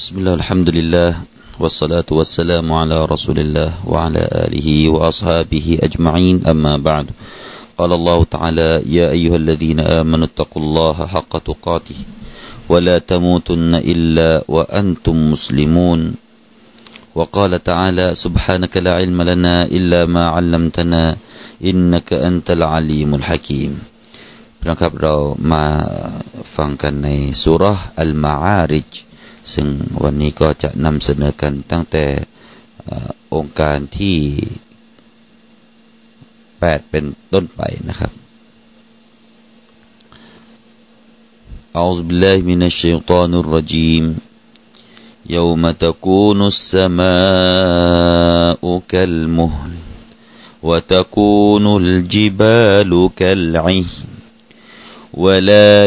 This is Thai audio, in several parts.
بسم الله الحمد لله والصلاة والسلام على رسول الله وعلى آله وأصحابه أجمعين أما بعد قال الله تعالى يا أيها الذين آمنوا اتقوا الله حق تقاته ولا تموتن إلا وأنتم مسلمون وقال تعالى سبحانك لا علم لنا إلا ما علمتنا إنك أنت العليم الحكيم นะครับเรามาฟังกันในสุรอัลมาอาริจ ซึ่งวันนี้ก็จะนำเสนอกันตั้งแต่องค์การที่แปดเป็นต้นไปนะครับ أعوذ بالله من الشيطان الرجيم يوم تكون السماء كالمهل وتكون الجبال كالعهن ولا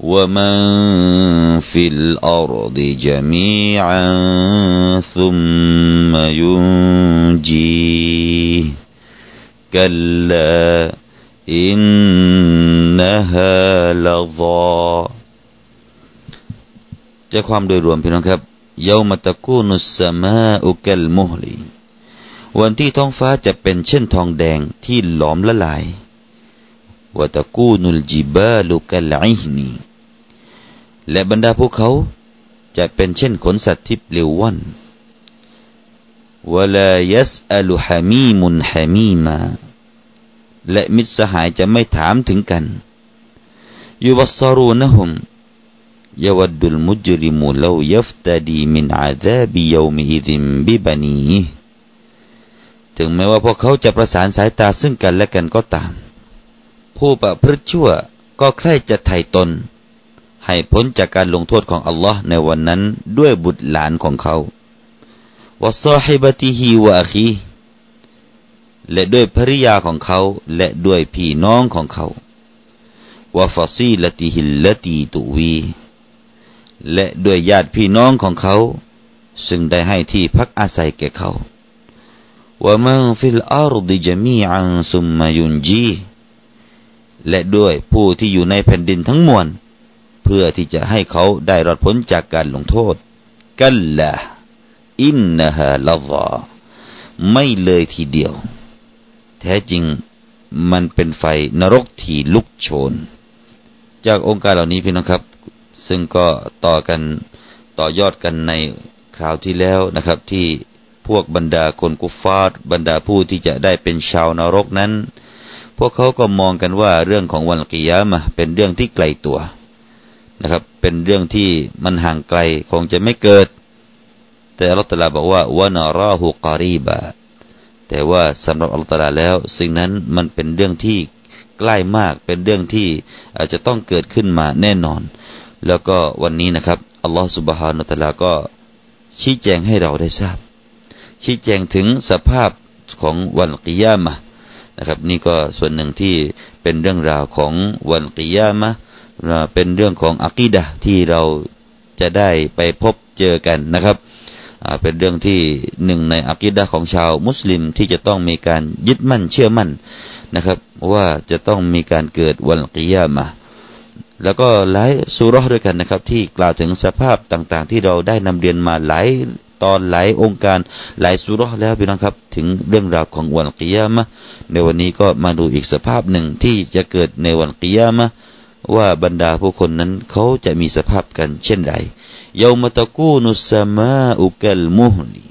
ومن في الأرض جميعا ثم ينجيه كلا إنها لظى จะความโดยรวมพี่น้องครับเยามาตะกูนุสมาอุกัลมุฮลีวันที่ท้องฟ้าจะเป็นเช่นทองแดงที่หลอมละลายวะตะกูนุลจิบาลุกัลอิฮนี และบรรดาพวกเขาจะเป็นเช่นขนสัตว์ที่เปลิวว่อนวลายัสอัลุฮามีมุนฮามีมาและมิตรสหายจะไม่ถามถึงกันยูบัสรูนะฮุมยวัดดุลมุจริมุลายัฟตดีมินอาซาบิยมิฮิดิมบิบันีถึงแม้ว่าพวกเขาจะประสานสายตาซึ่งกันและกันก็ตาม ผู้ประพฤติชั่วก็ใคร่จะไถ่ตน ให้พ้นจากการลงโทษของอัลลอฮ์ในวันนั้นด้วยบุตรหลานของเขาวะซาฮิบติฮีวะคีและด้วยภริยาของเขาและด้วยพี่น้องของเขาوَفَصِيلَتِهِ الَّتِي تُؤْوِيهِ และด้วยญาติพี่น้องของเขา ซึ่งได้ให้ที่พักอาศัยแก่เขาوَمَن فِي الْأَرْضِ جَمِيعًا ثُمَّ يُنجِيهِและด้วยผู้ที่อยู่ในแผ่นดินทั้งมวล เพื่อที่จะให้เขาได้รอดพ้นจากการลงโทษ كَلَّا إِنَّهَا لَظَىٰไม่เลยทีเดียว แท้จริงมันเป็นไฟนรกที่ลุกโชน จากองค์การเหล่านี้พี่น้องครับ ซึ่งก็ต่อกันต่อยอดกันในคราวที่แล้วนะครับ ที่พวกบรรดาคนกุฟาร์บรรดาผู้ที่จะได้เป็นชาวนรกนั้น พวกเขาก็มองกันว่าเรื่องของวันกิยามะเป็นเรื่องที่ไกลตัว นะครับ เป็นเรื่องที่มันห่างไกลคงจะไม่เกิด แต่อัลลอฮฺตลาบอกว่าวานาราหูกอรีบะแต่ว่าสำหรับอัลลอฮฺตลาแล้ว สิ่งนั้นมันเป็นเรื่องที่ใกล้มากเป็นเรื่องที่อาจจะต้องเกิดขึ้นมาแน่นอน แล้วก็วันนี้นะครับอัลลอฮฺสุบฮานุตลาก็ชี้แจงให้เราได้ทราบ ชี้แจงถึงสภาพของวันกิยามะนะครับ นี่ก็ส่วนหนึ่งที่เป็นเรื่องราวของวันกิยามะ เป็นเรื่องของอักีดะที่เราจะได้ไปพบเจอกันนะครับเป็นเรื่องที่หนึ่งในอักีดะของชาวมุสลิมที่จะต้องมีการยึดมั่นเชื่อมั่นนะครับ ว่าจะต้องมีการเกิดวันกิยามะแล้วก็หลายสุรด้วยกันนะครับ ที่กล่าวถึงสภาพต่างๆ ที่เราได้นำเรียนมาหลายตอนหลายองค์การหลายสุรแล้วพี่น้องครับ ถึงเรื่องราวของวันกิยามะในวันนี้ก็มาดูอีกสภาพหนึ่งที่จะเกิดในวันกิยามะ ว่าบรรดาผู้คนนั้นเขาจะมีสภาพกันเช่นไรยามตะกูนุสมาอุกลมุฮลี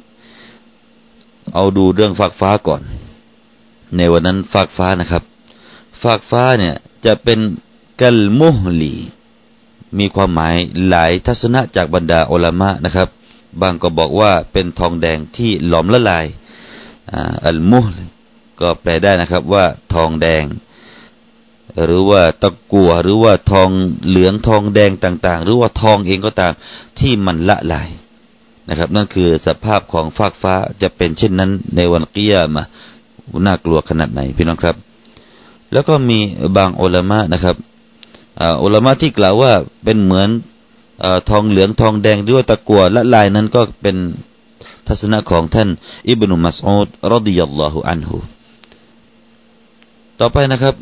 เอาดูเรื่องฟากฟ้าก่อน ในวันนั้นฟากฟ้านะครับ ฟากฟ้าเนี่ยจะเป็นกัลมุฮลี มีความหมายหลายทัศนะจากบรรดาอัลามะนะครับ บางก็บอกว่าเป็นทองแดงที่หลอมละลายอัลมุฮก็แปลได้นะครับว่าทองแดง หรือว่าตะกัวหรือว่าทองเหลืองทองแดงต่าง ๆ หรือว่าทองเองก็ตามที่มันละลายนะครับ นั่นคือสภาพของฟากฟ้าจะเป็นเช่นนั้นในวันกิยามะน่ากลัวขนาดไหนพี่น้องครับ แล้วก็มีบางอุลามะนะครับอุลามะที่กล่าวว่าเป็นเหมือนอทองเหลืองทองแดงด้วยตะกัวละลายนั้นก็เป็นทัศนะของท่านอิบนุมัสอูดรดิยัลลอฮุอันฮุต่อไปนะครับ